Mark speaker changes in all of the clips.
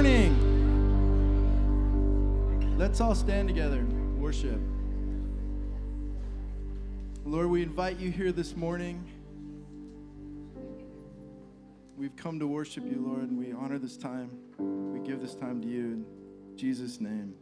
Speaker 1: morning. Let's all stand together, worship. Lord, we invite you here this morning. We've come to worship you, Lord, and we honor this time. We give this time to you in Jesus' name.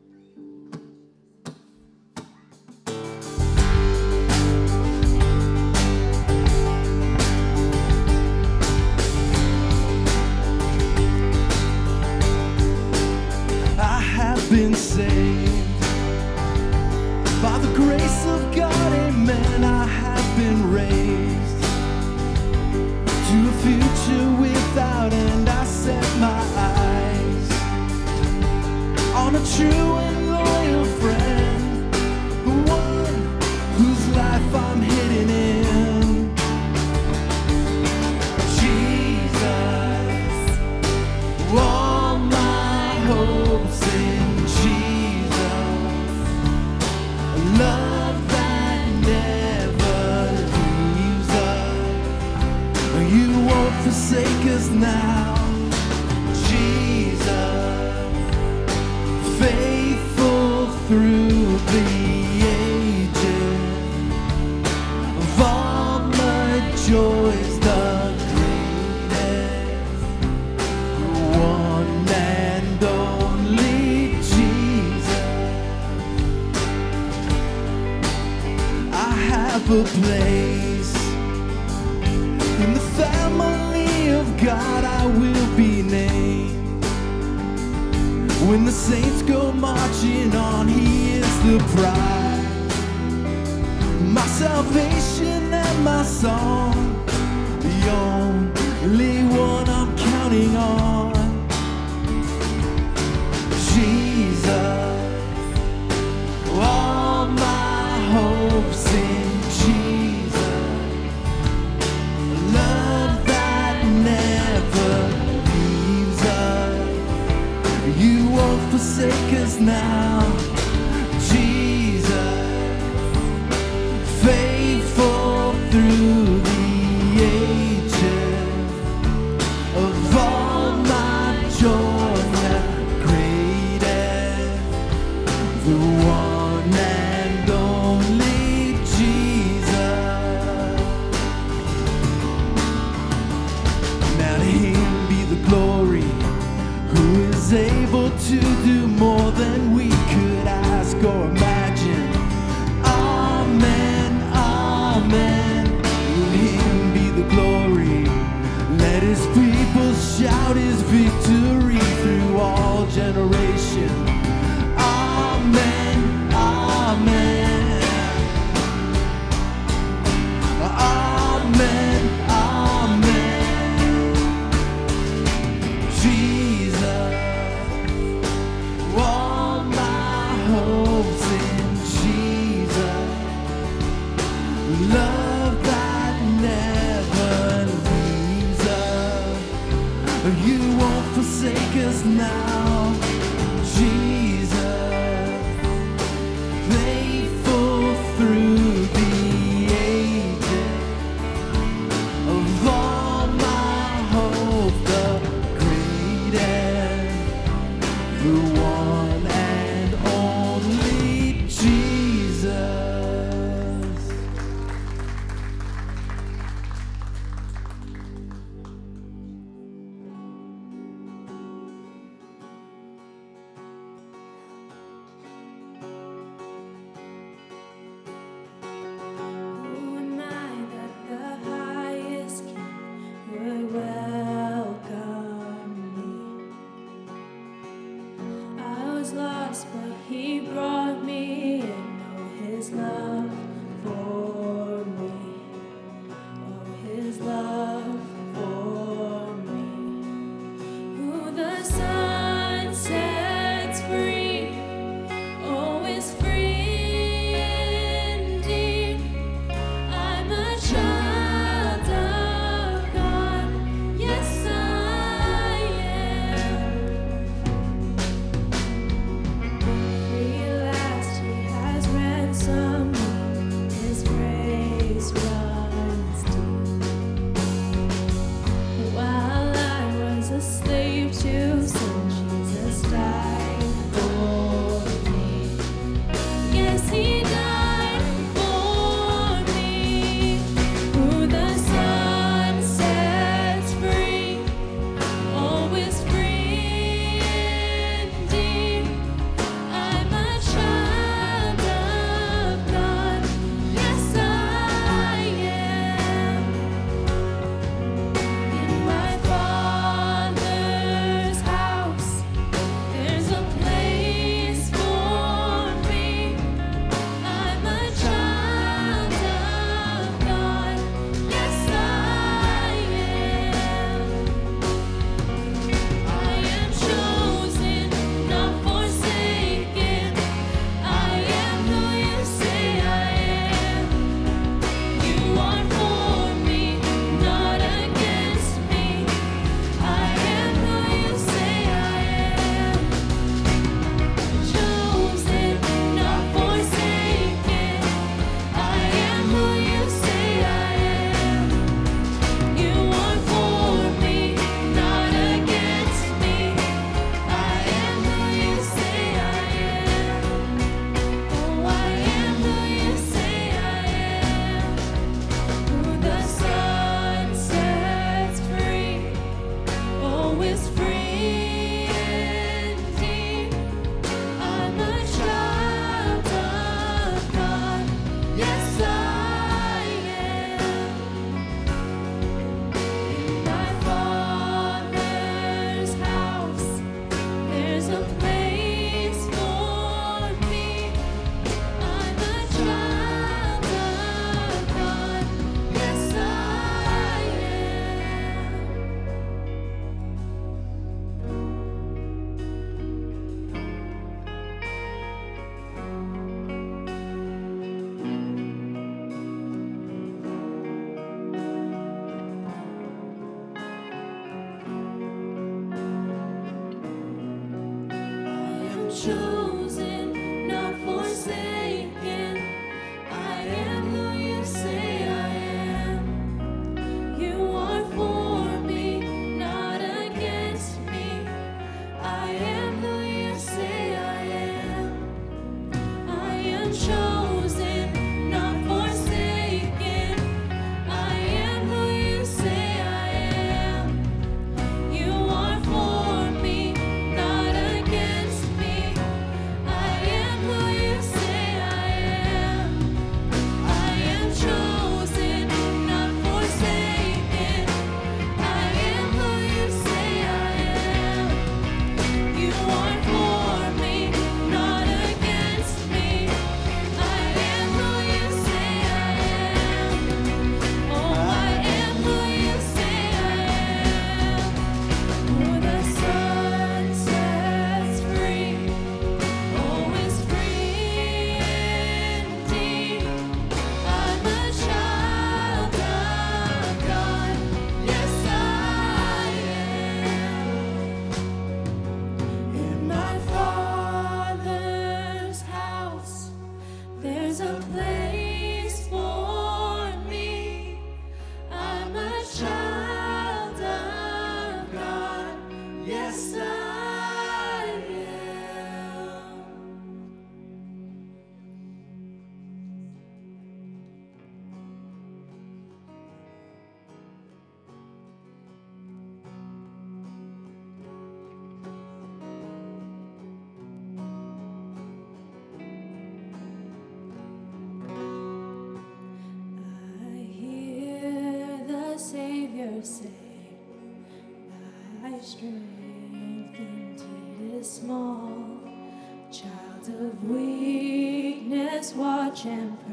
Speaker 2: Weakness,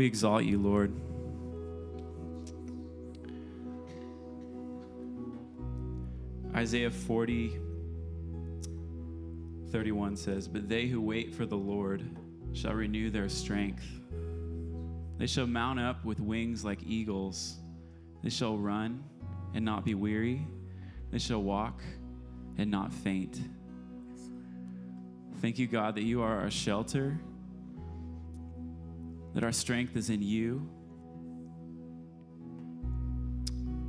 Speaker 3: We exalt you, Lord. Isaiah 40, 31 says, But they who wait for the Lord shall renew their strength. They shall mount up with wings like eagles. They shall run and not be weary. They shall walk and not faint. Thank you, God, that you are our shelter, that our strength is in you,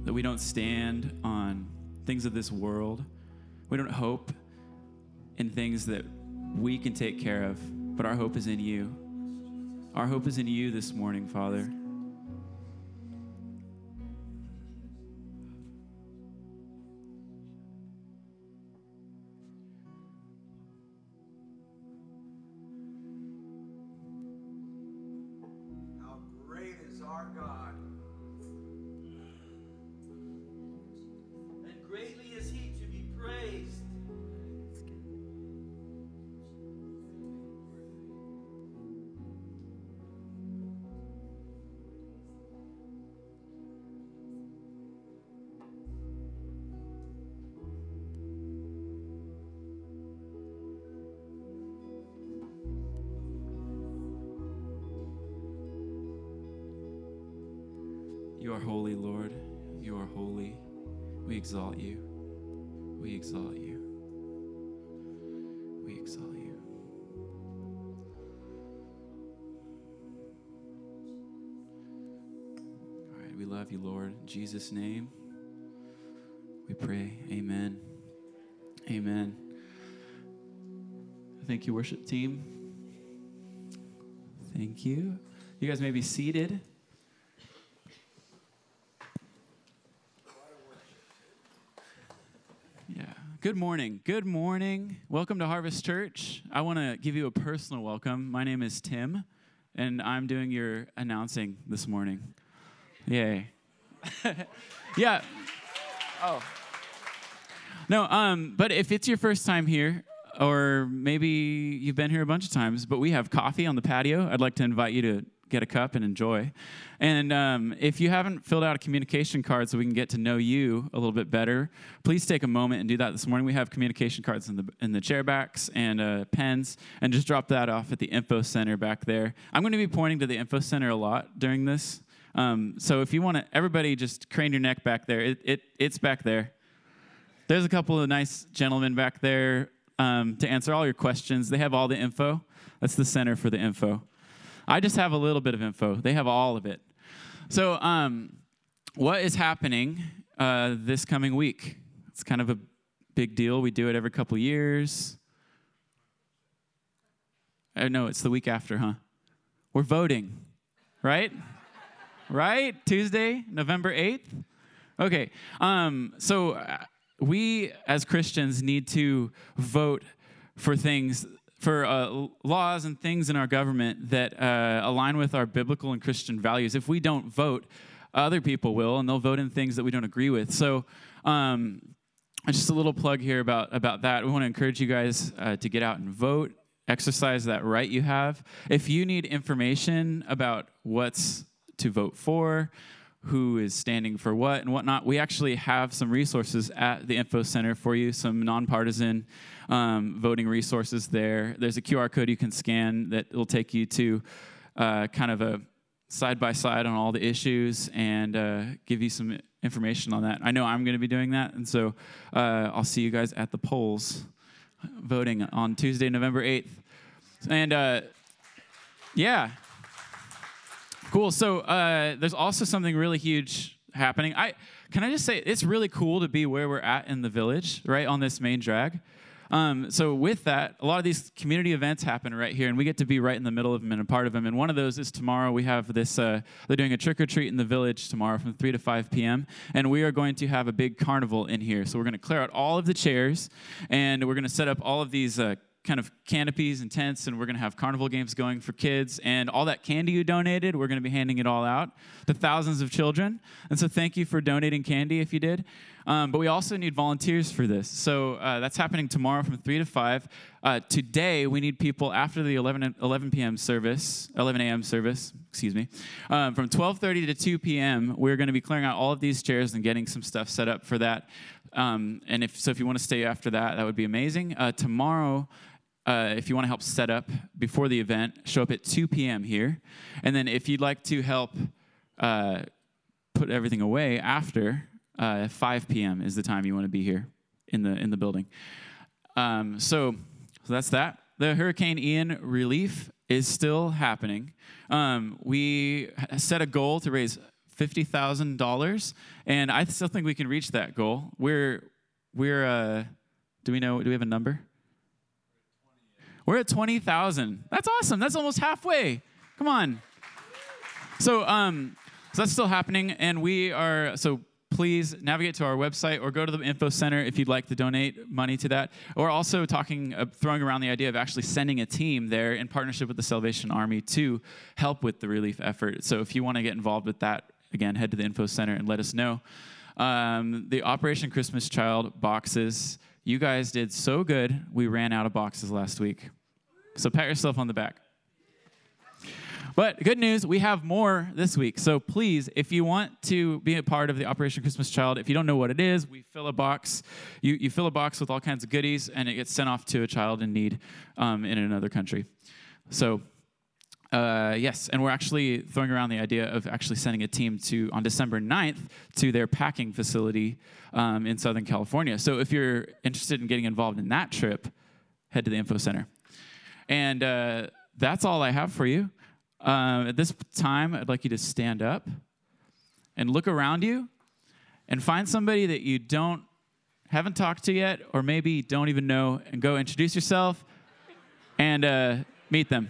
Speaker 3: that we don't stand on things of this world. We don't hope in things that we can take care of, but our hope is in you. Our hope is in you this morning, Father.
Speaker 4: Our God!
Speaker 3: Holy, Lord. You are holy. We exalt you. We exalt you. We exalt you. All right, we love you, Lord. In Jesus' name, we pray. Amen. Amen. Thank you, worship team. Thank you. You guys may be seated. Yeah. Good morning. Good morning. Welcome to Harvest Church. I want to give you a personal welcome. My name is Tim, and I'm doing your announcing this morning. Yay. yeah. Oh. No, um, but if it's your first time here, or maybe you've been here a bunch of times, but we have coffee on the patio. I'd like to invite you to get a cup and enjoy. And um, if you haven't filled out a communication card so we can get to know you a little bit better, please take a moment and do that this morning. We have communication cards in the in the chair backs and uh, pens, and just drop that off at the info center back there. I'm going to be pointing to the info center a lot during this. Um, so if you want to, everybody just crane your neck back there. It, it it's back there. There's a couple of nice gentlemen back there um, to answer all your questions. They have all the info. That's the center for the info. I just have a little bit of info. They have all of it. So, um, what is happening uh, this coming week? It's kind of a big deal. We do it every couple years. Uh, no, it's the week after, huh? We're voting, right? right? Tuesday, November 8th? Okay. Um, so, uh, we as Christians need to vote for things for uh, laws and things in our government that uh, align with our biblical and Christian values. If we don't vote, other people will, and they'll vote in things that we don't agree with. So, um, just a little plug here about, about that. We want to encourage you guys uh, to get out and vote, exercise that right you have. If you need information about what's to vote for, who is standing for what and whatnot. We actually have some resources at the Info Center for you, some nonpartisan um, voting resources there. There's a QR code you can scan that will take you to uh, kind of a side by side on all the issues and uh, give you some information on that. I know I'm going to be doing that, and so uh, I'll see you guys at the polls voting on Tuesday, November 8th. And uh, yeah. Cool. So uh, there's also something really huge happening. I can I just say it's really cool to be where we're at in the village, right on this main drag. Um, so with that, a lot of these community events happen right here, and we get to be right in the middle of them and a part of them. And one of those is tomorrow. We have this. Uh, they're doing a trick or treat in the village tomorrow from three to five p.m. And we are going to have a big carnival in here. So we're going to clear out all of the chairs, and we're going to set up all of these. Uh, kind of canopies and tents, and we're going to have carnival games going for kids. And all that candy you donated, we're going to be handing it all out to thousands of children. And so thank you for donating candy if you did. Um, but we also need volunteers for this. So uh, that's happening tomorrow from 3 to 5. Uh, today, we need people after the 11, 11 p.m. service, 11 a.m. service, excuse me. Um, from 12.30 to 2 p.m., we're going to be clearing out all of these chairs and getting some stuff set up for that. Um, and if so, if you want to stay after that, that would be amazing. Uh, tomorrow, uh, if you want to help set up before the event, show up at 2 p.m. here. And then if you'd like to help uh, put everything away after, uh, 5 p.m. is the time you want to be here in the in the building. Um, so, so that's that. The Hurricane Ian relief is still happening. Um, we set a goal to raise fifty thousand dollars, and I still think we can reach that goal. We're we're uh, do we know? Do we have a number? We're at twenty thousand. That's awesome. That's almost halfway. Come on. So um, so that's still happening, and we are so please navigate to our website or go to the info center if you'd like to donate money to that. We're also talking, uh, throwing around the idea of actually sending a team there in partnership with the Salvation Army to help with the relief effort. So if you want to get involved with that, again, head to the info center and let us know. Um, the Operation Christmas Child boxes, you guys did so good. We ran out of boxes last week. So pat yourself on the back. But good news, we have more this week. So please, if you want to be a part of the Operation Christmas Child, if you don't know what it is, we fill a box. You, you fill a box with all kinds of goodies, and it gets sent off to a child in need um, in another country. So uh, yes, and we're actually throwing around the idea of actually sending a team to on December 9th to their packing facility um, in Southern California. So if you're interested in getting involved in that trip, head to the info center. And uh, that's all I have for you. Uh, at this time, I'd like you to stand up and look around you and find somebody that you don't haven't talked to yet, or maybe don't even know, and go introduce yourself and uh, meet them.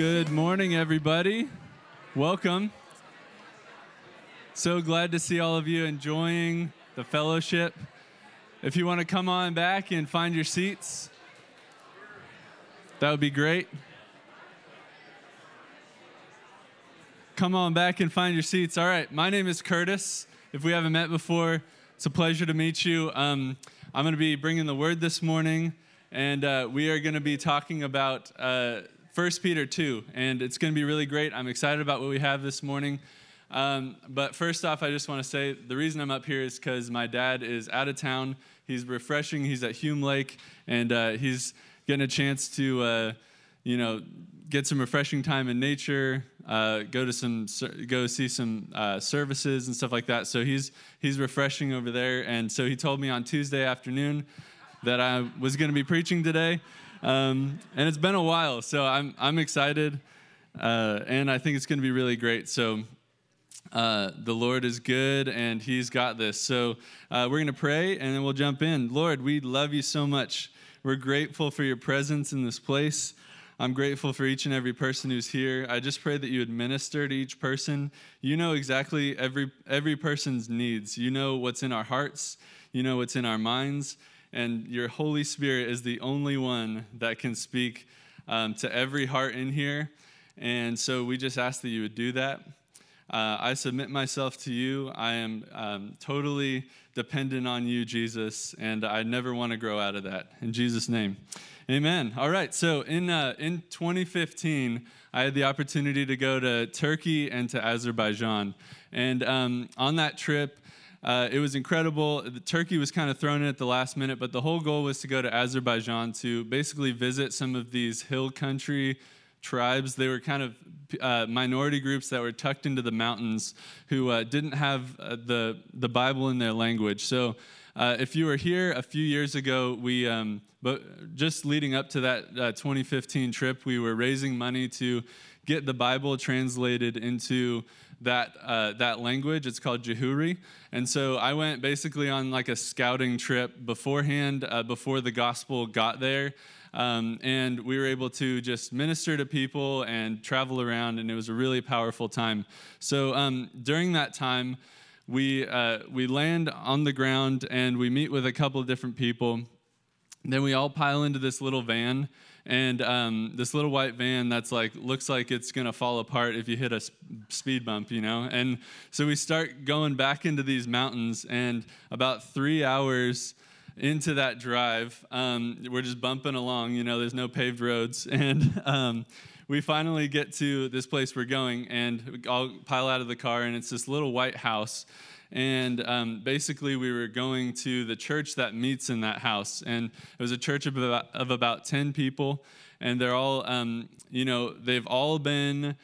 Speaker 5: Good morning, everybody. Welcome. So glad to see all of you enjoying the fellowship. If you want to come on back and find your seats, that would be great. Come on back and find your seats. All right, my name is Curtis. If we haven't met before, it's a pleasure to meet you. Um, I'm going to be bringing the word this morning, and uh, we are going to be talking about uh, 1 Peter 2, and it's going to be really great. I'm excited about what we have this morning. Um, but first off, I just want to say the reason I'm up here is because my dad is out of town. He's refreshing. He's at Hume Lake, and uh, he's getting a chance to, uh, you know, get some refreshing time in nature, uh, go to some, go see some uh, services and stuff like that. So he's he's refreshing over there, and so he told me on Tuesday afternoon that I was going to be preaching today, um, and it's been a while, so I'm I'm excited, uh, and I think it's going to be really great. So uh, the Lord is good and He's got this. So uh, we're going to pray and then we'll jump in. Lord, we love you so much. We're grateful for your presence in this place. I'm grateful for each and every person who's here. I just pray that you would minister to each person. You know exactly every every person's needs. You know what's in our hearts. You know what's in our minds. And your Holy Spirit is the only one that can speak um, to every heart in here. And so we just ask that you would do that. Uh, I submit myself to you. I am um, totally dependent on you, Jesus, and I never want to grow out of that. In Jesus' name, amen. All right, so in, uh, in 2015, I had the opportunity to go to Turkey and to Azerbaijan. And um, on that trip, uh, it was incredible. The Turkey was kind of thrown in at the last minute, but the whole goal was to go to Azerbaijan to basically visit some of these hill country tribes. They were kind of uh, minority groups that were tucked into the mountains who uh, didn't have uh, the, the Bible in their language. So uh, if you were here a few years ago, we, um, but just leading up to that uh, 2015 trip, we were raising money to get the Bible translated into that uh, that language. It's called Juhuri, and so I went basically on like a scouting trip beforehand, uh, before the gospel got there, um, and we were able to just minister to people and travel around, and it was a really powerful time. So um, during that time, we uh, we land on the ground and we meet with a couple of different people. Then we all pile into this little van and um, this little white van that's like looks like it's gonna fall apart if you hit a s- speed bump you know? And so we start going back into these mountains and about three hours into that drive um, we're just bumping along you know there's no paved roads. And um, we finally get to this place we're going and we all pile out of the car and it's this little white house and um, basically we were going to the church that meets in that house. And it was a church of about, of about 10 people. And they're all um, you know they've all been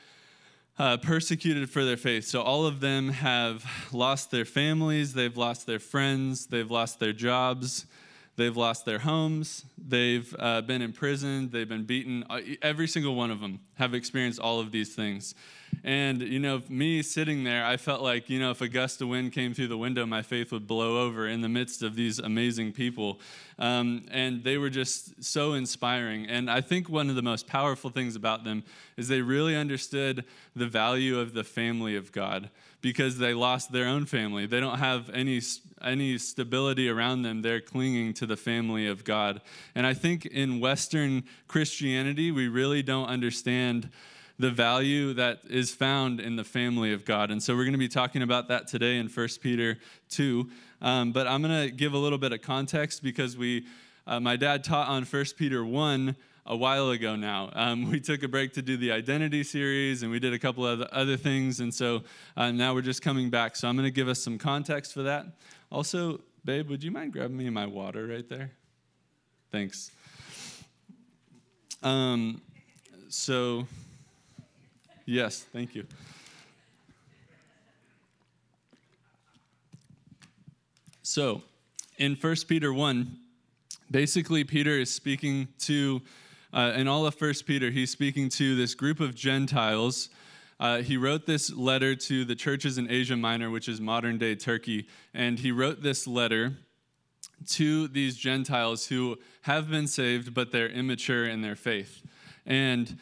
Speaker 5: uh, persecuted for their faith. So all of them have lost their families. They've lost their friends. They've lost their jobs. They've lost their homes. They've uh, been imprisoned. They've been beaten. Uh, every single one of them have experienced all of these things and, you know, me sitting there, I felt like, you know, if a gust of wind came through the window, my faith would blow over in the midst of these amazing people. Um, and they were just so inspiring. And I think one of the most powerful things about them is they really understood the value of the family of God because they lost their own family. They don't have any, any stability around them. They're clinging to the family of God. And I think in Western Christianity, we really don't understand the value that is found in the family of God. And so we're going to be talking about that today in 1 Peter 2. Um, but I'm going to give a little bit of context because we, uh, my dad taught on 1 Peter 1 a while ago now. Um, we took a break to do the identity series and we did a couple of other things. And so uh, now we're just coming back. So I'm going to give us some context for that. Also, babe, would you mind grabbing me my water right there? Thanks. Um, so, yes, thank you. So, in 1 Peter 1, basically, Peter is speaking to, uh, in all of 1 Peter, he's speaking to this group of Gentiles. Uh, he wrote this letter to the churches in Asia Minor, which is modern day Turkey. And he wrote this letter to these Gentiles who have been saved, but they're immature in their faith. And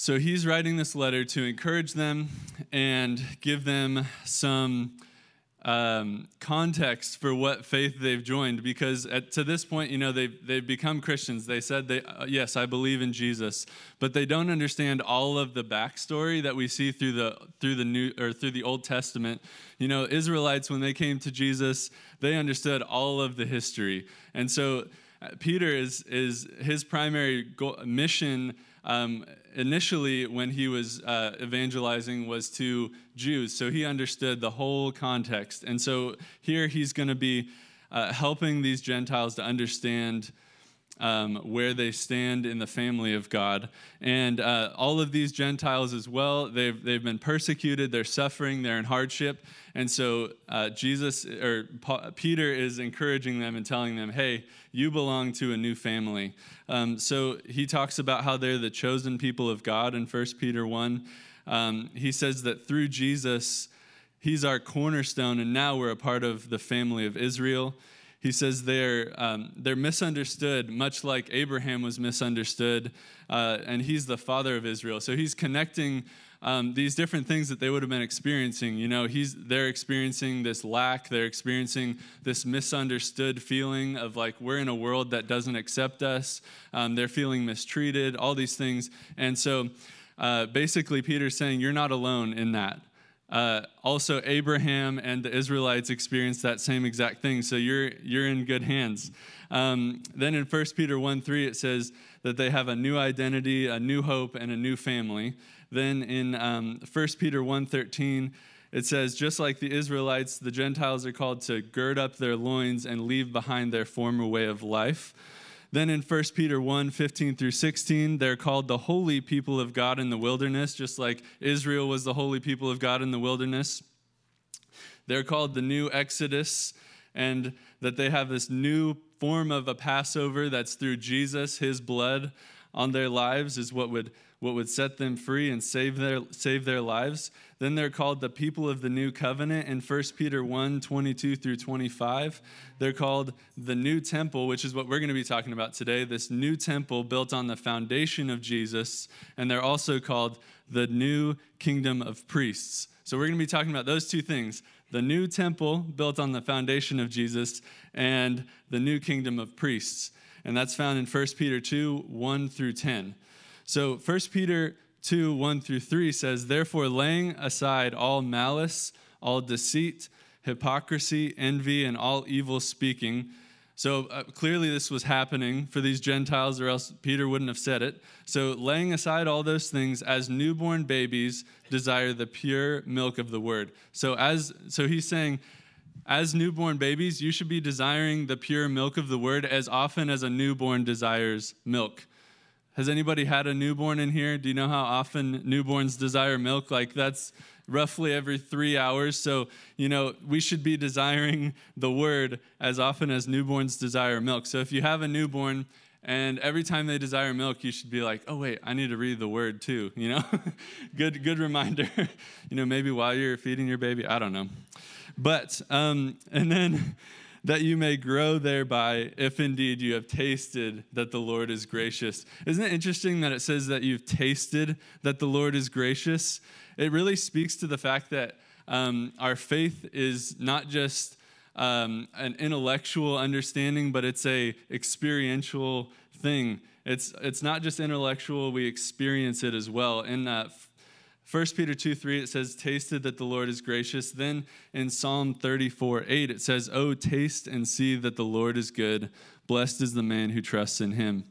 Speaker 5: so he's writing this letter to encourage them and give them some um, context for what faith they've joined because at, to this point you know they've, they've become christians. They said they uh, yes i believe in jesus but they don't understand all of the backstory that we see through the through the new or through the old testament. You know israelites when they came to jesus they understood all of the history. And so uh, peter is is his primary goal, mission um, initially when he was uh, evangelizing was to Jews, so he understood the whole context. And so here he's going to be uh, helping these Gentiles to understand um, where they stand in the family of God. And uh, all of these Gentiles as well, they've, they've been persecuted, they're suffering, they're in hardship. And so uh, Jesus or Peter is encouraging them and telling them, hey, you belong to a new family. Um, so he talks about how they're the chosen people of God in 1 Peter 1. Um, he says that through Jesus, he's our cornerstone, and now we're a part of the family of Israel he says they're, um, they're misunderstood, much like Abraham was misunderstood, uh, and he's the father of Israel. So he's connecting um, these different things that they would have been experiencing. You know, he's, they're experiencing this lack, they're experiencing this misunderstood feeling of like we're in a world that doesn't accept us, um, they're feeling mistreated, all these things. And so uh, basically, Peter's saying, You're not alone in that. Uh, also, Abraham and the Israelites experienced that same exact thing, so you're, you're in good hands. Um, then in 1 Peter 1 3, it says that they have a new identity, a new hope, and a new family. Then in um, 1 Peter 1 13, it says, just like the Israelites, the Gentiles are called to gird up their loins and leave behind their former way of life. Then in 1 Peter 1 15 through 16, they're called the holy people of God in the wilderness, just like Israel was the holy people of God in the wilderness. They're called the new Exodus, and that they have this new form of a Passover that's through Jesus, his blood on their lives, is what would what would set them free and save their, save their lives. Then they're called the people of the new covenant in 1 Peter 1 22 through 25. They're called the new temple, which is what we're going to be talking about today. This new temple built on the foundation of Jesus. And they're also called the new kingdom of priests. So we're going to be talking about those two things the new temple built on the foundation of Jesus and the new kingdom of priests. And that's found in 1 Peter 2 1 through 10. So 1 Peter 2 1 through 3 says, Therefore, laying aside all malice, all deceit, hypocrisy, envy, and all evil speaking. So uh, clearly, this was happening for these Gentiles, or else Peter wouldn't have said it. So, laying aside all those things, as newborn babies desire the pure milk of the word. So, as so he's saying, as newborn babies, you should be desiring the pure milk of the word as often as a newborn desires milk. Has anybody had a newborn in here? Do you know how often newborns desire milk? Like that's roughly every three hours. So, you know, we should be desiring the word as often as newborns desire milk. So if you have a newborn, and every time they desire milk, you should be like, "Oh wait, I need to read the word too." You know, good good reminder. you know, maybe while you're feeding your baby, I don't know. But um, and then that you may grow thereby, if indeed you have tasted that the Lord is gracious. Isn't it interesting that it says that you've tasted that the Lord is gracious? It really speaks to the fact that um, our faith is not just um, an intellectual understanding, but it's a experiential thing. It's, it's not just intellectual, we experience it as well. In uh, 1 Peter 2 3, it says, Tasted that the Lord is gracious. Then in Psalm 34 8, it says, Oh, taste and see that the Lord is good. Blessed is the man who trusts in him.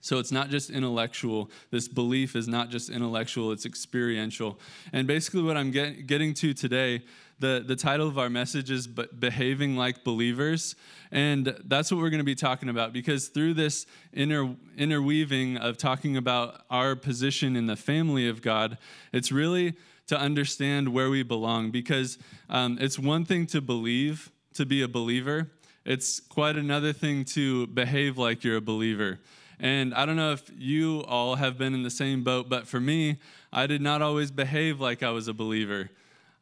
Speaker 5: So it's not just intellectual. This belief is not just intellectual, it's experiential. And basically, what I'm get, getting to today, the, the title of our message is Behaving Like Believers. And that's what we're going to be talking about because through this inter, interweaving of talking about our position in the family of God, it's really to understand where we belong because um, it's one thing to believe, to be a believer, it's quite another thing to behave like you're a believer. And I don't know if you all have been in the same boat, but for me, I did not always behave like I was a believer.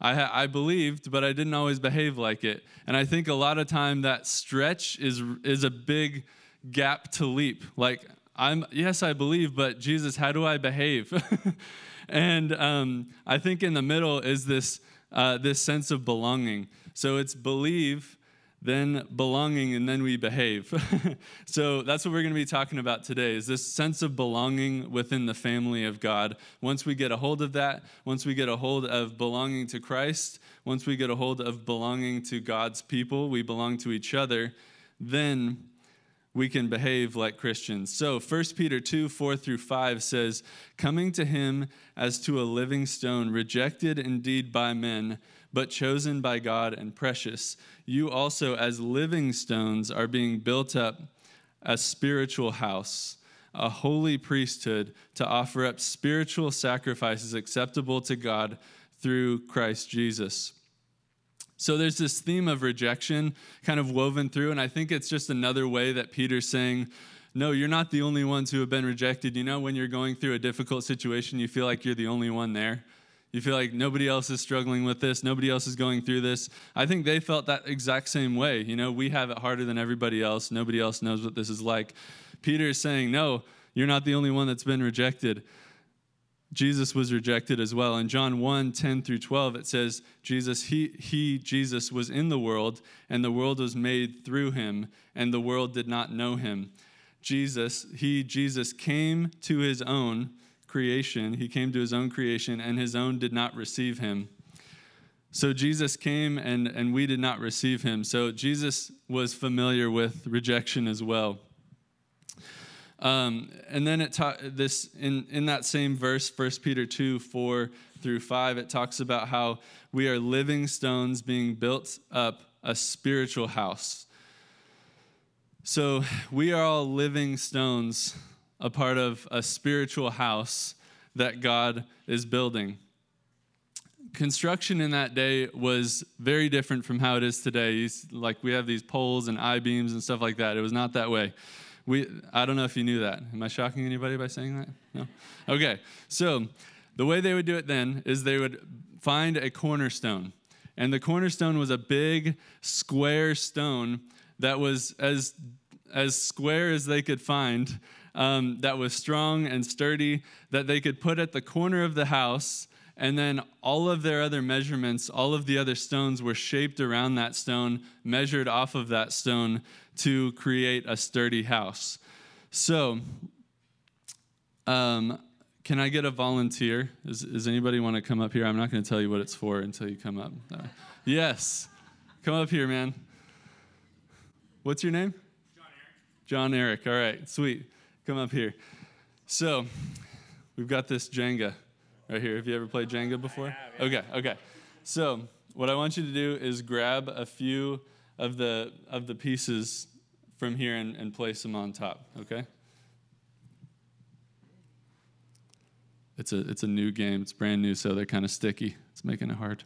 Speaker 5: I, I believed, but I didn't always behave like it. And I think a lot of time that stretch is, is a big gap to leap. Like, I'm, yes, I believe, but Jesus, how do I behave? and um, I think in the middle is this, uh, this sense of belonging. So it's believe, then belonging and then we behave so that's what we're going to be talking about today is this sense of belonging within the family of god once we get a hold of that once we get a hold of belonging to christ once we get a hold of belonging to god's people we belong to each other then we can behave like Christians. So 1 Peter 2 4 through 5 says, Coming to him as to a living stone, rejected indeed by men, but chosen by God and precious. You also, as living stones, are being built up a spiritual house, a holy priesthood, to offer up spiritual sacrifices acceptable to God through Christ Jesus. So there's this theme of rejection kind of woven through, and I think it's just another way that Peter's saying, no, you're not the only ones who have been rejected. You know, when you're going through a difficult situation, you feel like you're the only one there. You feel like nobody else is struggling with this, nobody else is going through this. I think they felt that exact same way. You know, we have it harder than everybody else. Nobody else knows what this is like. Peter is saying, No, you're not the only one that's been rejected. Jesus was rejected as well. In John 1 10 through 12, it says, Jesus, he, he, Jesus, was in the world, and the world was made through him, and the world did not know him. Jesus, he, Jesus, came to his own creation. He came to his own creation, and his own did not receive him. So Jesus came, and, and we did not receive him. So Jesus was familiar with rejection as well. Um, and then it ta- this in, in that same verse, 1 Peter 2, 4 through 5, it talks about how we are living stones being built up a spiritual house. So we are all living stones, a part of a spiritual house that God is building. Construction in that day was very different from how it is today. Like we have these poles and I beams and stuff like that. It was not that way. We, I don't know if you knew that. Am I shocking anybody by saying that? No? Okay. So the way they would do it then is they would find a cornerstone. And the cornerstone was a big square stone that was as, as square as they could find, um, that was strong and sturdy, that they could put at the corner of the house. And then all of their other measurements, all of the other stones were shaped around that stone, measured off of that stone to create a sturdy house. So, um, can I get a volunteer? Is, does anybody want to come up here? I'm not going to tell you what it's for until you come up. Uh, yes. Come up here, man. What's your name? John Eric. John Eric. All right, sweet. Come up here. So, we've got this Jenga right here. Have you ever played Jenga before?
Speaker 6: Have, yeah.
Speaker 5: Okay, okay. So, what I want you to do is grab a few of the of the pieces from here and, and place them on top, okay? It's a it's a new game. It's brand new, so they're kind of sticky. It's making it hard.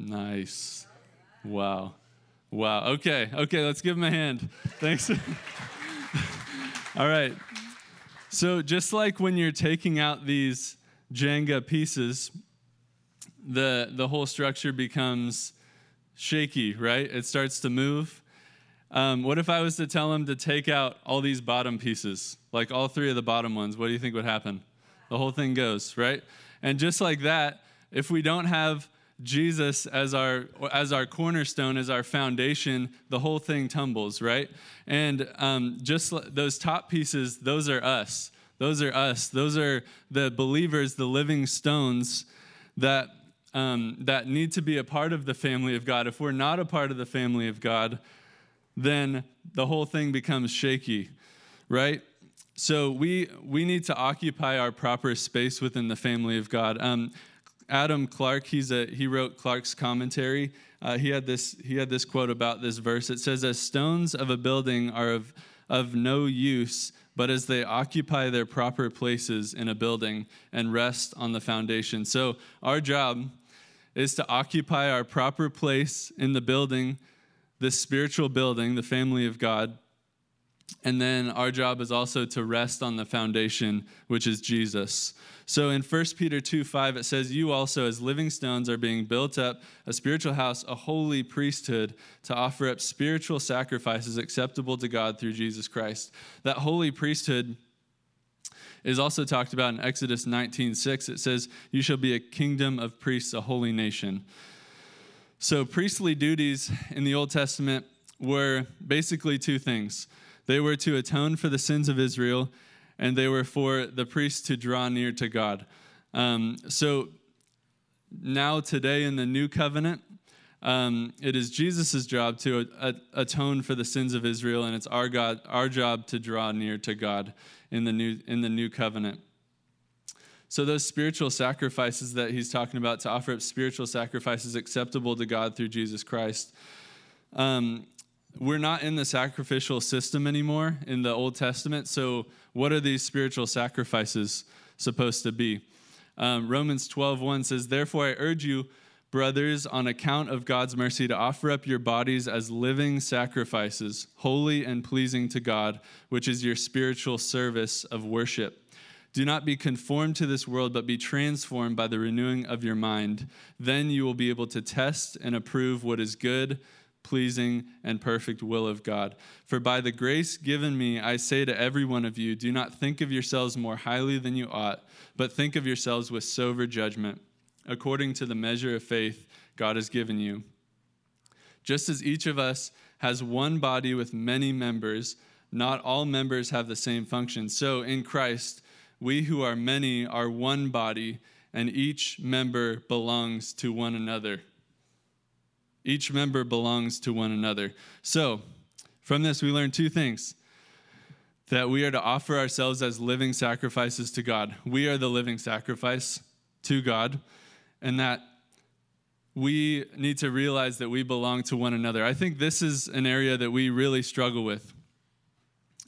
Speaker 5: Nice. Wow. Wow. Okay. Okay. Let's give him a hand. Thanks. All right. So, just like when you're taking out these Jenga pieces, the, the whole structure becomes shaky, right? It starts to move. Um, what if I was to tell him to take out all these bottom pieces, like all three of the bottom ones? What do you think would happen? The whole thing goes, right? And just like that, if we don't have Jesus as our as our cornerstone, as our foundation, the whole thing tumbles, right? And um, just those top pieces, those are us. Those are us. Those are the believers, the living stones that um, that need to be a part of the family of God. If we're not a part of the family of God, then the whole thing becomes shaky, right? So we we need to occupy our proper space within the family of God. Um, Adam Clarke, he's a, he wrote Clarke's commentary. Uh, he, had this, he had this quote about this verse. It says, As stones of a building are of, of no use, but as they occupy their proper places in a building and rest on the foundation. So, our job is to occupy our proper place in the building, this spiritual building, the family of God. And then our job is also to rest on the foundation, which is Jesus. So in 1 Peter 2 5, it says, You also, as living stones, are being built up a spiritual house, a holy priesthood, to offer up spiritual sacrifices acceptable to God through Jesus Christ. That holy priesthood is also talked about in Exodus 19 6. It says, You shall be a kingdom of priests, a holy nation. So priestly duties in the Old Testament were basically two things They were to atone for the sins of Israel, and they were for the priests to draw near to God. Um, so now, today in the new covenant, um, it is Jesus' job to atone for the sins of Israel, and it's our God, our job to draw near to God in the new in the new covenant. So those spiritual sacrifices that he's talking about, to offer up spiritual sacrifices acceptable to God through Jesus Christ. Um, we're not in the sacrificial system anymore in the Old Testament. So what are these spiritual sacrifices supposed to be? Um, Romans 12:1 says, "Therefore I urge you, brothers, on account of God's mercy, to offer up your bodies as living sacrifices, holy and pleasing to God, which is your spiritual service of worship." Do not be conformed to this world, but be transformed by the renewing of your mind. Then you will be able to test and approve what is good, pleasing, and perfect will of God. For by the grace given me, I say to every one of you, do not think of yourselves more highly than you ought, but think of yourselves with sober judgment, according to the measure of faith God has given you. Just as each of us has one body with many members, not all members have the same function. So in Christ, we who are many are one body, and each member belongs to one another. Each member belongs to one another. So, from this, we learn two things that we are to offer ourselves as living sacrifices to God. We are the living sacrifice to God, and that we need to realize that we belong to one another. I think this is an area that we really struggle with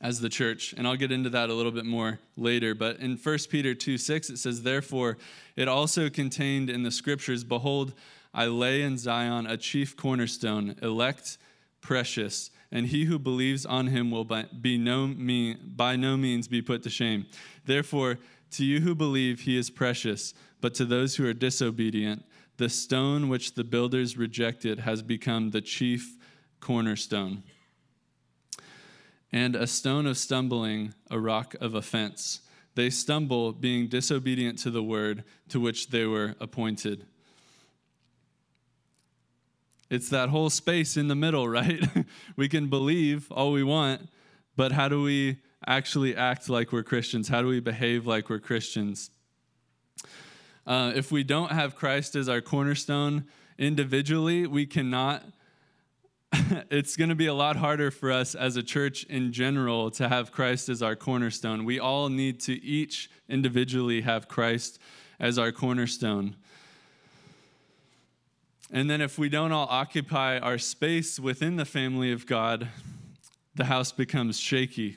Speaker 5: as the church, and I'll get into that a little bit more later. But in 1 Peter 2 6, it says, Therefore, it also contained in the scriptures, Behold, I lay in Zion a chief cornerstone, elect, precious, and he who believes on him will by, be no mean, by no means be put to shame. Therefore, to you who believe, he is precious, but to those who are disobedient, the stone which the builders rejected has become the chief cornerstone and a stone of stumbling, a rock of offense. They stumble, being disobedient to the word to which they were appointed. It's that whole space in the middle, right? we can believe all we want, but how do we actually act like we're Christians? How do we behave like we're Christians? Uh, if we don't have Christ as our cornerstone individually, we cannot it's going to be a lot harder for us as a church in general to have Christ as our cornerstone. We all need to each individually have Christ as our cornerstone. And then if we don't all occupy our space within the family of God, the house becomes shaky.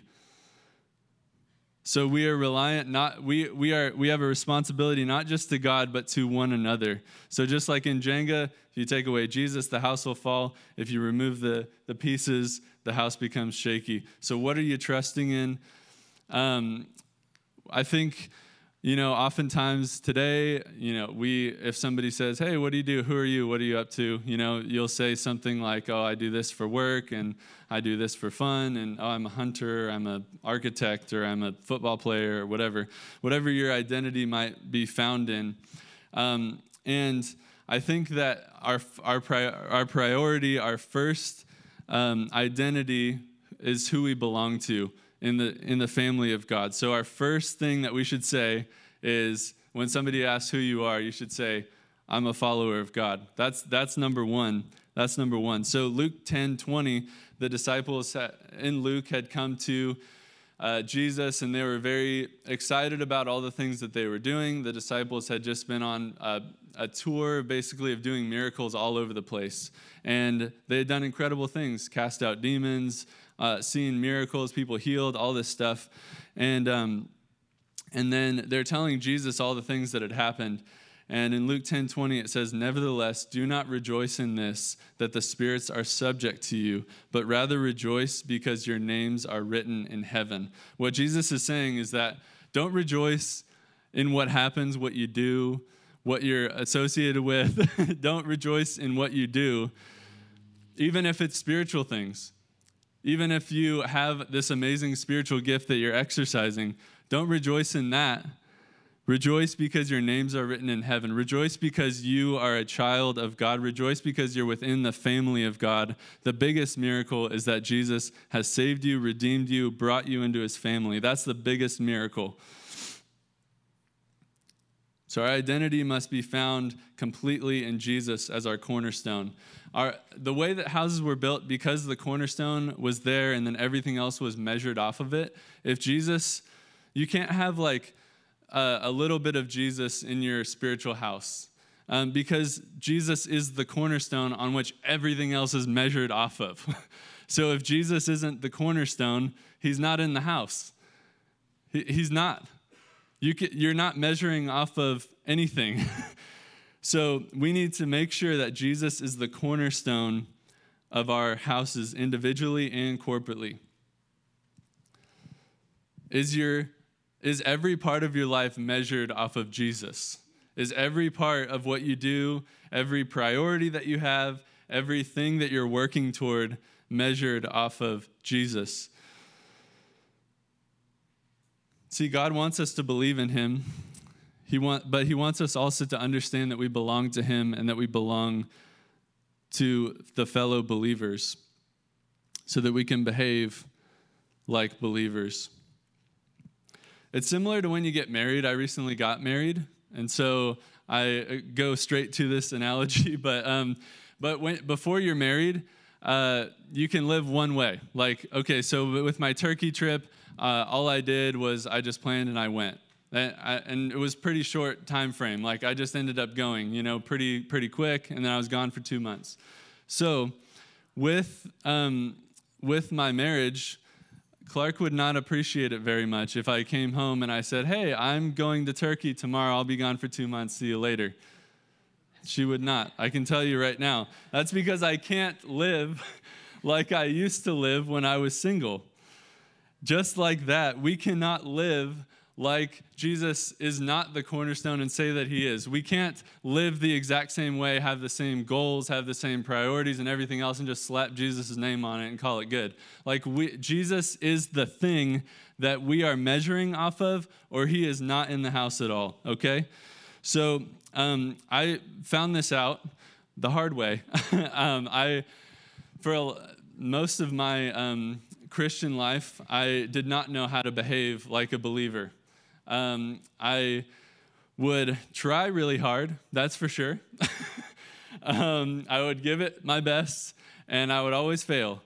Speaker 5: So we are reliant not we we are we have a responsibility not just to God but to one another. So just like in Jenga, if you take away Jesus, the house will fall. If you remove the the pieces, the house becomes shaky. So what are you trusting in? Um, I think you know oftentimes today you know we if somebody says hey what do you do? Who are you? What are you up to? You know you'll say something like oh i do this for work and i do this for fun and oh i'm a hunter i'm an architect or i'm a football player or whatever whatever your identity might be found in. Um, and i think that our our, pri- our priority our first um, identity is who we belong to in the in the family of God. So our first thing that we should say is when somebody asks who you are, you should say, I'm a follower of God. That's that's number 1. That's number 1. So Luke 10, 20, the disciples in Luke had come to uh, Jesus and they were very excited about all the things that they were doing. The disciples had just been on a, a tour basically of doing miracles all over the place. And they had done incredible things, cast out demons, uh, seeing miracles, people healed, all this stuff. And, um, and then they're telling Jesus all the things that had happened. And in Luke 10 20, it says, Nevertheless, do not rejoice in this, that the spirits are subject to you, but rather rejoice because your names are written in heaven. What Jesus is saying is that don't rejoice in what happens, what you do, what you're associated with. don't rejoice in what you do, even if it's spiritual things. Even if you have this amazing spiritual gift that you're exercising, don't rejoice in that Rejoice because your names are written in heaven. Rejoice because you are a child of God. Rejoice because you're within the family of God. The biggest miracle is that Jesus has saved you, redeemed you, brought you into his family. That's the biggest miracle. So our identity must be found completely in Jesus as our cornerstone. Our, the way that houses were built, because the cornerstone was there and then everything else was measured off of it, if Jesus, you can't have like a, a little bit of Jesus in your spiritual house. Um, because Jesus is the cornerstone on which everything else is measured off of. so if Jesus isn't the cornerstone, he's not in the house. He, he's not. You can, you're not measuring off of anything. so we need to make sure that Jesus is the cornerstone of our houses individually and corporately. Is your is every part of your life measured off of Jesus? Is every part of what you do, every priority that you have, everything that you're working toward measured off of Jesus? See, God wants us to believe in Him. He want, but He wants us also to understand that we belong to Him and that we belong to the fellow believers so that we can behave like believers. It's similar to when you get married. I recently got married, and so I uh, go straight to this analogy. But um, but when, before you're married, uh, you can live one way. Like okay, so with my Turkey trip, uh, all I did was I just planned and I went. And, I, and it was pretty short time frame. Like I just ended up going, you know, pretty pretty quick, and then I was gone for two months. So with um, with my marriage, Clark would not appreciate it very much if I came home and I said, Hey, I'm going to Turkey tomorrow. I'll be gone for two months. See you later. She would not. I can tell you right now. That's because I can't live like I used to live when I was single. Just like that, we cannot live like Jesus is not the cornerstone and say that he is. We can't live the exact same way, have the same goals, have the same priorities and everything else and just slap Jesus' name on it and call it good. Like we, Jesus is the thing that we are measuring off of or he is not in the house at all, okay? So um, I found this out the hard way. um, I, for a, most of my um, Christian life, I did not know how to behave like a believer. Um, I would try really hard, that's for sure. um, I would give it my best, and I would always fail.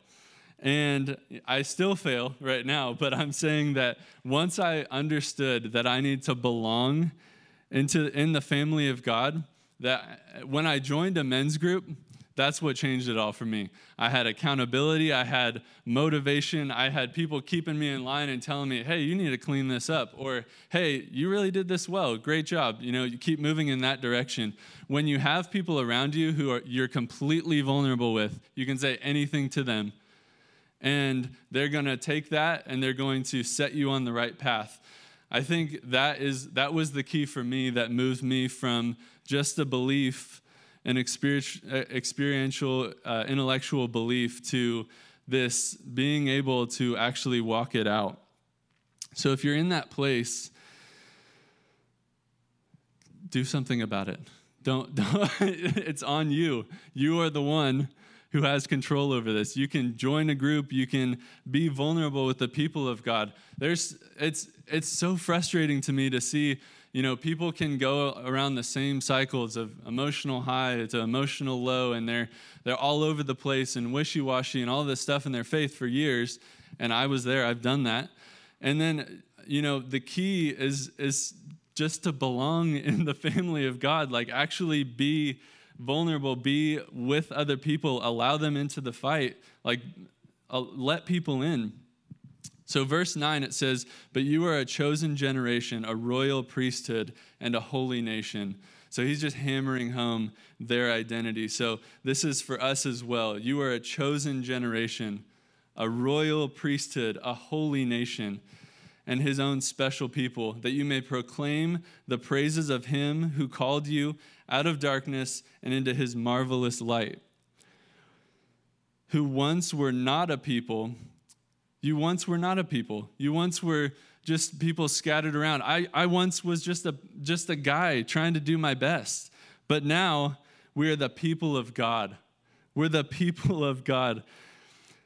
Speaker 5: And I still fail right now, but I'm saying that once I understood that I need to belong into in the family of God, that when I joined a men's group, that's what changed it all for me. I had accountability, I had motivation, I had people keeping me in line and telling me, hey, you need to clean this up, or hey, you really did this well, great job. You know, you keep moving in that direction. When you have people around you who are, you're completely vulnerable with, you can say anything to them, and they're to take that and they're going to set you on the right path. I think that is that was the key for me that moved me from just a belief an experiential, uh, intellectual belief to this being able to actually walk it out. So if you're in that place, do something about it. Don't, don't it's on you. You are the one who has control over this. You can join a group, you can be vulnerable with the people of God. There's it's it's so frustrating to me to see you know, people can go around the same cycles of emotional high to emotional low, and they're they're all over the place and wishy-washy and all this stuff in their faith for years. And I was there; I've done that. And then, you know, the key is is just to belong in the family of God, like actually be vulnerable, be with other people, allow them into the fight, like uh, let people in. So, verse 9, it says, But you are a chosen generation, a royal priesthood, and a holy nation. So, he's just hammering home their identity. So, this is for us as well. You are a chosen generation, a royal priesthood, a holy nation, and his own special people, that you may proclaim the praises of him who called you out of darkness and into his marvelous light. Who once were not a people You once were not a people. You once were just people scattered around. I, I once was just a just a guy trying to do my best. But now we are the people of God. We're the people of God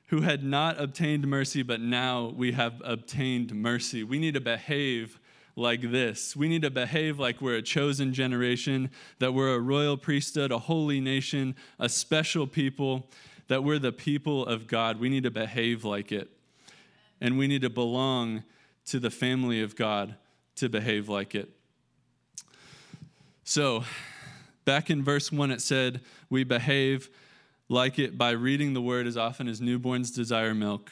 Speaker 5: who had not obtained mercy, but now we have obtained mercy. We need to behave like this. We need to behave like we're a chosen generation, that we're a royal priesthood, a holy nation, a special people, that we're the people of God. We need to behave like it. And we need to belong to the family of God to behave like it. So, back in verse 1, it said, We behave like it by reading the word as often as newborns desire milk.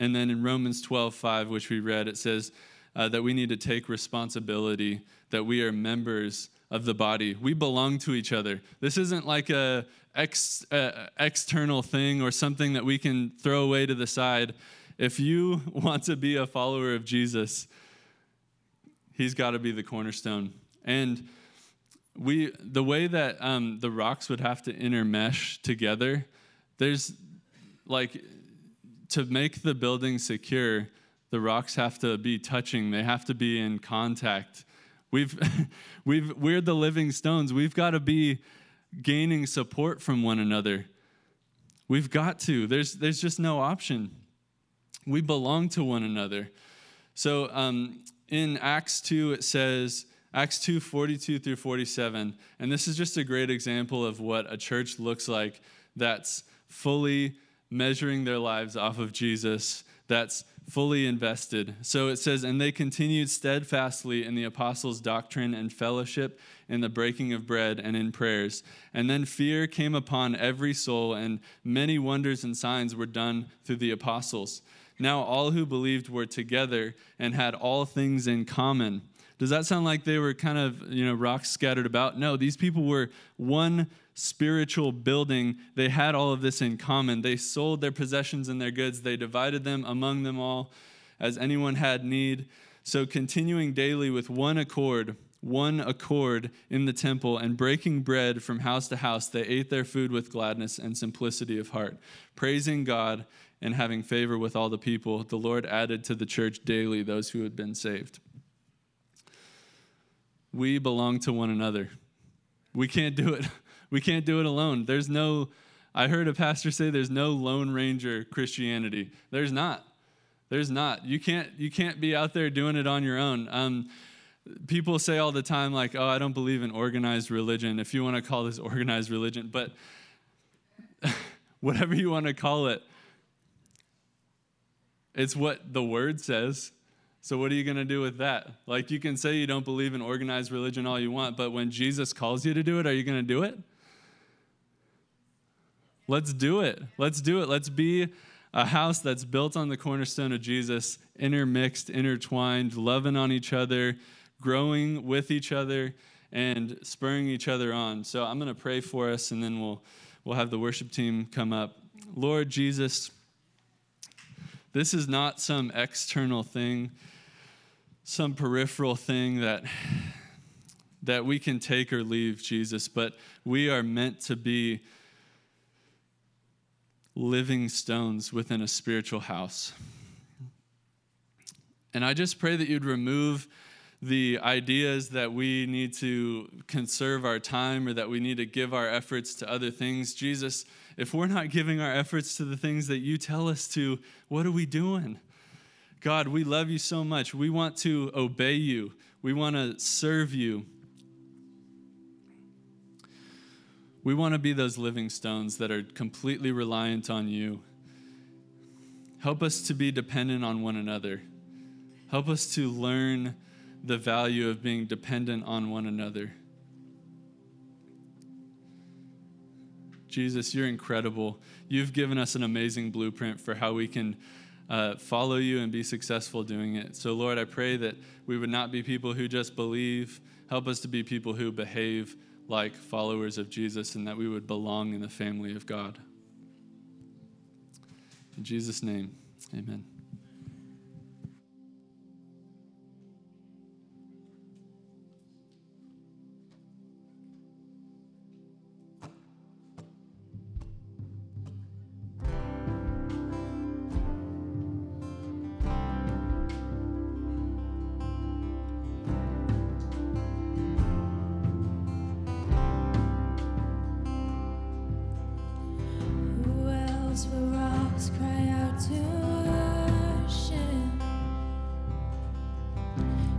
Speaker 5: And then in Romans 12, 5, which we read, it says uh, that we need to take responsibility, that we are members of the body. We belong to each other. This isn't like a ex, uh, external thing or something that we can throw away to the side. If you want to be a follower of Jesus, he's got to be the cornerstone. And we the way that um, the rocks would have to intermesh together there's like to make the building secure the rocks have to be touching. They have to be in contact. We've we've we're the living stones. We've got to be gaining support from one another. We've got to. There's there's just no option we belong to one another so um, in acts 2 it says Acts 2 42 through 47. And this is just a great example of what a church looks like that's fully measuring their lives off of Jesus, that's fully invested. So it says, And they continued steadfastly in the apostles' doctrine and fellowship, in the breaking of bread, and in prayers. And then fear came upon every soul, and many wonders and signs were done through the apostles. Now all who believed were together and had all things in common. Does that sound like they were kind of, you know, rocks scattered about? No, these people were one spiritual building. They had all of this in common. They sold their possessions and their goods, they divided them among them all as anyone had need. So, continuing daily with one accord, one accord in the temple, and breaking bread from house to house, they ate their food with gladness and simplicity of heart, praising God and having favor with all the people. The Lord added to the church daily those who had been saved. We belong to one another. We can't do it. We can't do it alone. There's no, I heard a pastor say there's no Lone Ranger Christianity. There's not. There's not. You can't, you can't be out there doing it on your own. Um, people say all the time, like, oh, I don't believe in organized religion, if you want to call this organized religion, but whatever you want to call it, it's what the word says. So, what are you going to do with that? Like, you can say you don't believe in organized religion all you want, but when Jesus calls you to do it, are you going to do it? Let's do it. Let's do it. Let's be a house that's built on the cornerstone of Jesus, intermixed, intertwined, loving on each other, growing with each other, and spurring each other on. So, I'm going to pray for us, and then we'll, we'll have the worship team come up. Lord Jesus, this is not some external thing some peripheral thing that that we can take or leave Jesus, but we are meant to be living stones within a spiritual house. And I just pray that you'd remove the ideas that we need to conserve our time or that we need to give our efforts to other things. Jesus, if we're not giving our efforts to the things that you tell us to, what are we doing? God, we love you so much. We want to obey you, we want to serve you. We want to be those living stones that are completely reliant on you. Help us to be dependent on one another. Help us to learn the value of being dependent on one another. Jesus, you're incredible. You've given us an amazing blueprint for how we can uh, follow you and be successful doing it. So, Lord, I pray that we would not be people who just believe. Help us to be people who behave like followers of Jesus and that we would belong in the family of God. In Jesus' name, amen.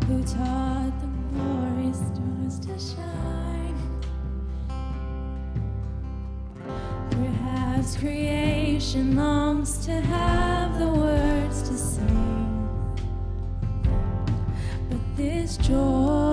Speaker 2: who taught the morning stars to shine. Perhaps creation longs to have the words to sing, but this joy.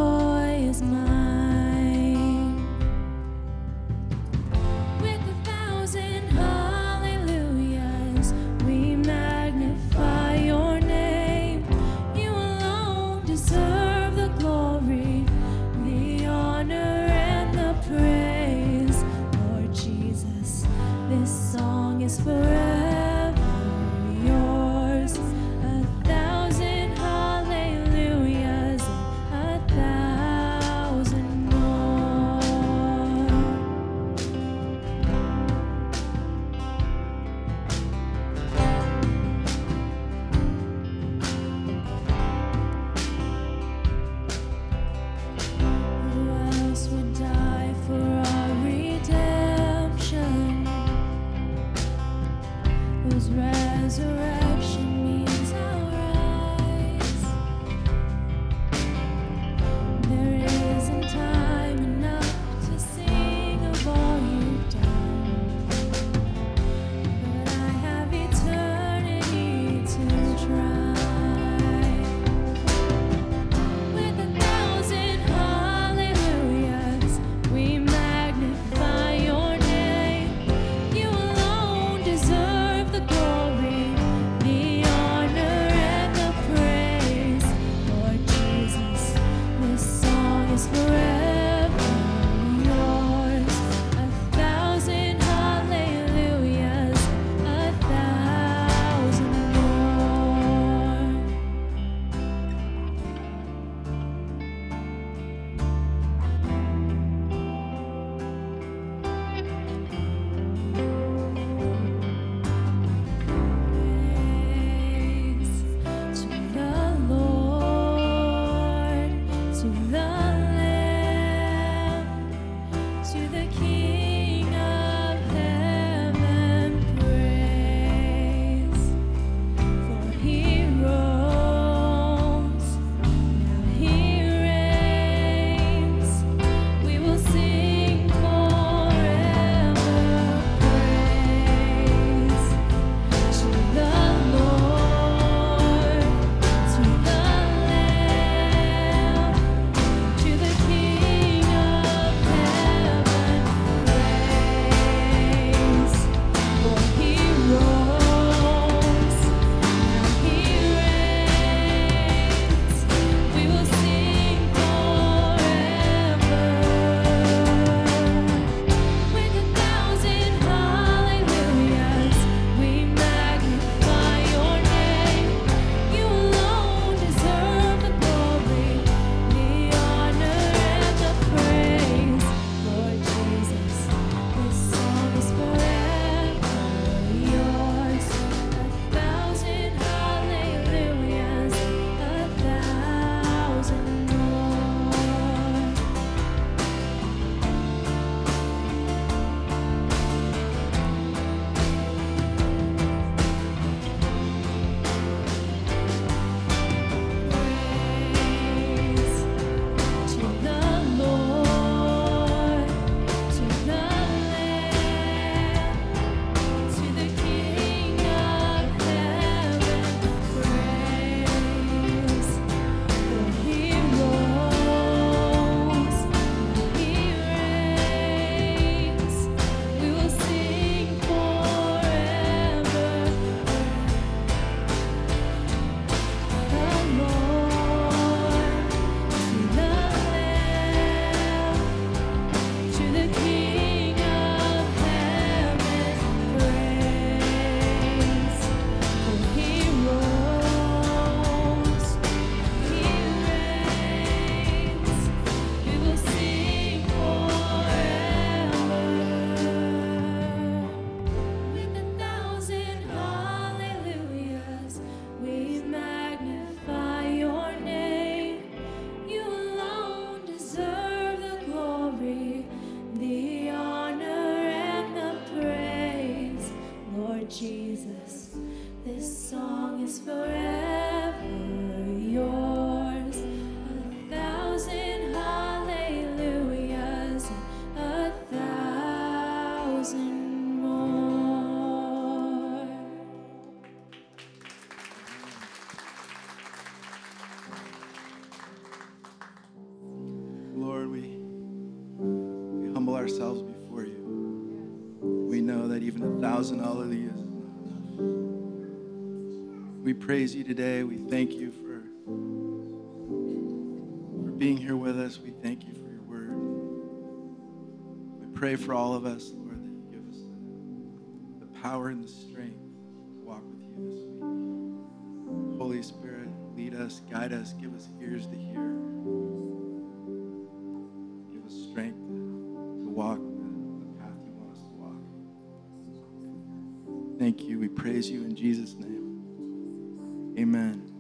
Speaker 2: We praise you
Speaker 1: today. We thank you for, for being here with us. We thank you for your word. We pray for all of us, Lord, that you give us the, the power and the strength to walk with you this week. Holy Spirit, lead us, guide us, give us ears to hear. Give us strength to, walk the path you want us to walk. Thank you. We praise you in Jesus' name. Amen.